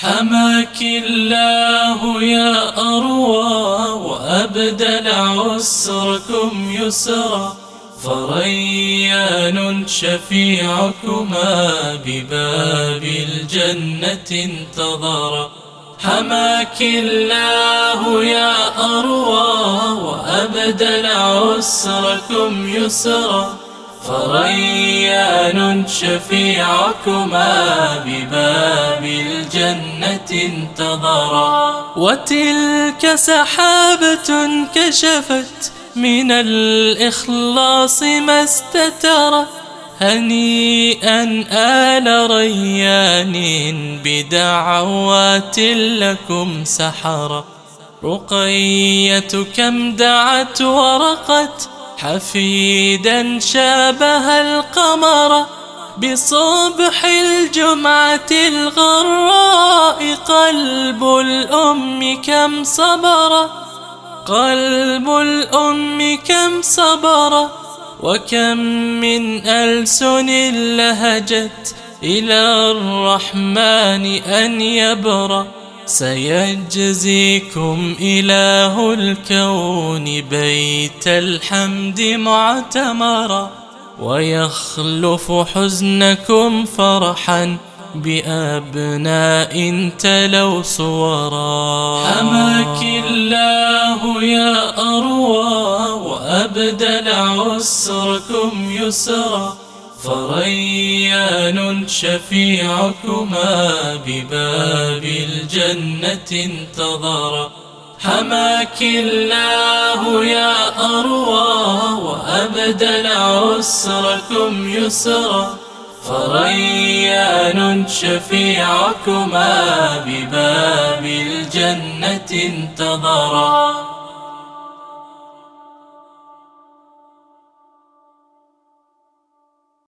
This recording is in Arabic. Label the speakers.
Speaker 1: حماك الله يا أروى وأبدل عسركم يسرا. فريان شفيعكما بباب الجنة انتظرا. حماك الله يا أروى وأبدل عسركم يسرا. فريان شفيعكما بباب الجنة انتظرا. وتلك سحابة كشفت من الإخلاص ما استتر هنيئا آل ريان بدعوات لكم سحر رقية كم دعت ورقت حفيدا شابه القمر بصبح الجمعة الغراء قلب الأم كم صبر قلب الأم كم صبر وكم من ألسن لهجت إلى الرحمن أن يبرأ. سيجزيكم إله الكون بيت الحمد معتمرا ويخلف حزنكم فرحا بأبناء تلوا صورا.
Speaker 2: حماك الله يا أروى وأبدل عسركم يسرا. فريان شفيعكما بباب الجنة انتظر. حماك الله يا أروى وأبدل عسركم يسرا. فريان شفيعكما بباب الجنة انتظرا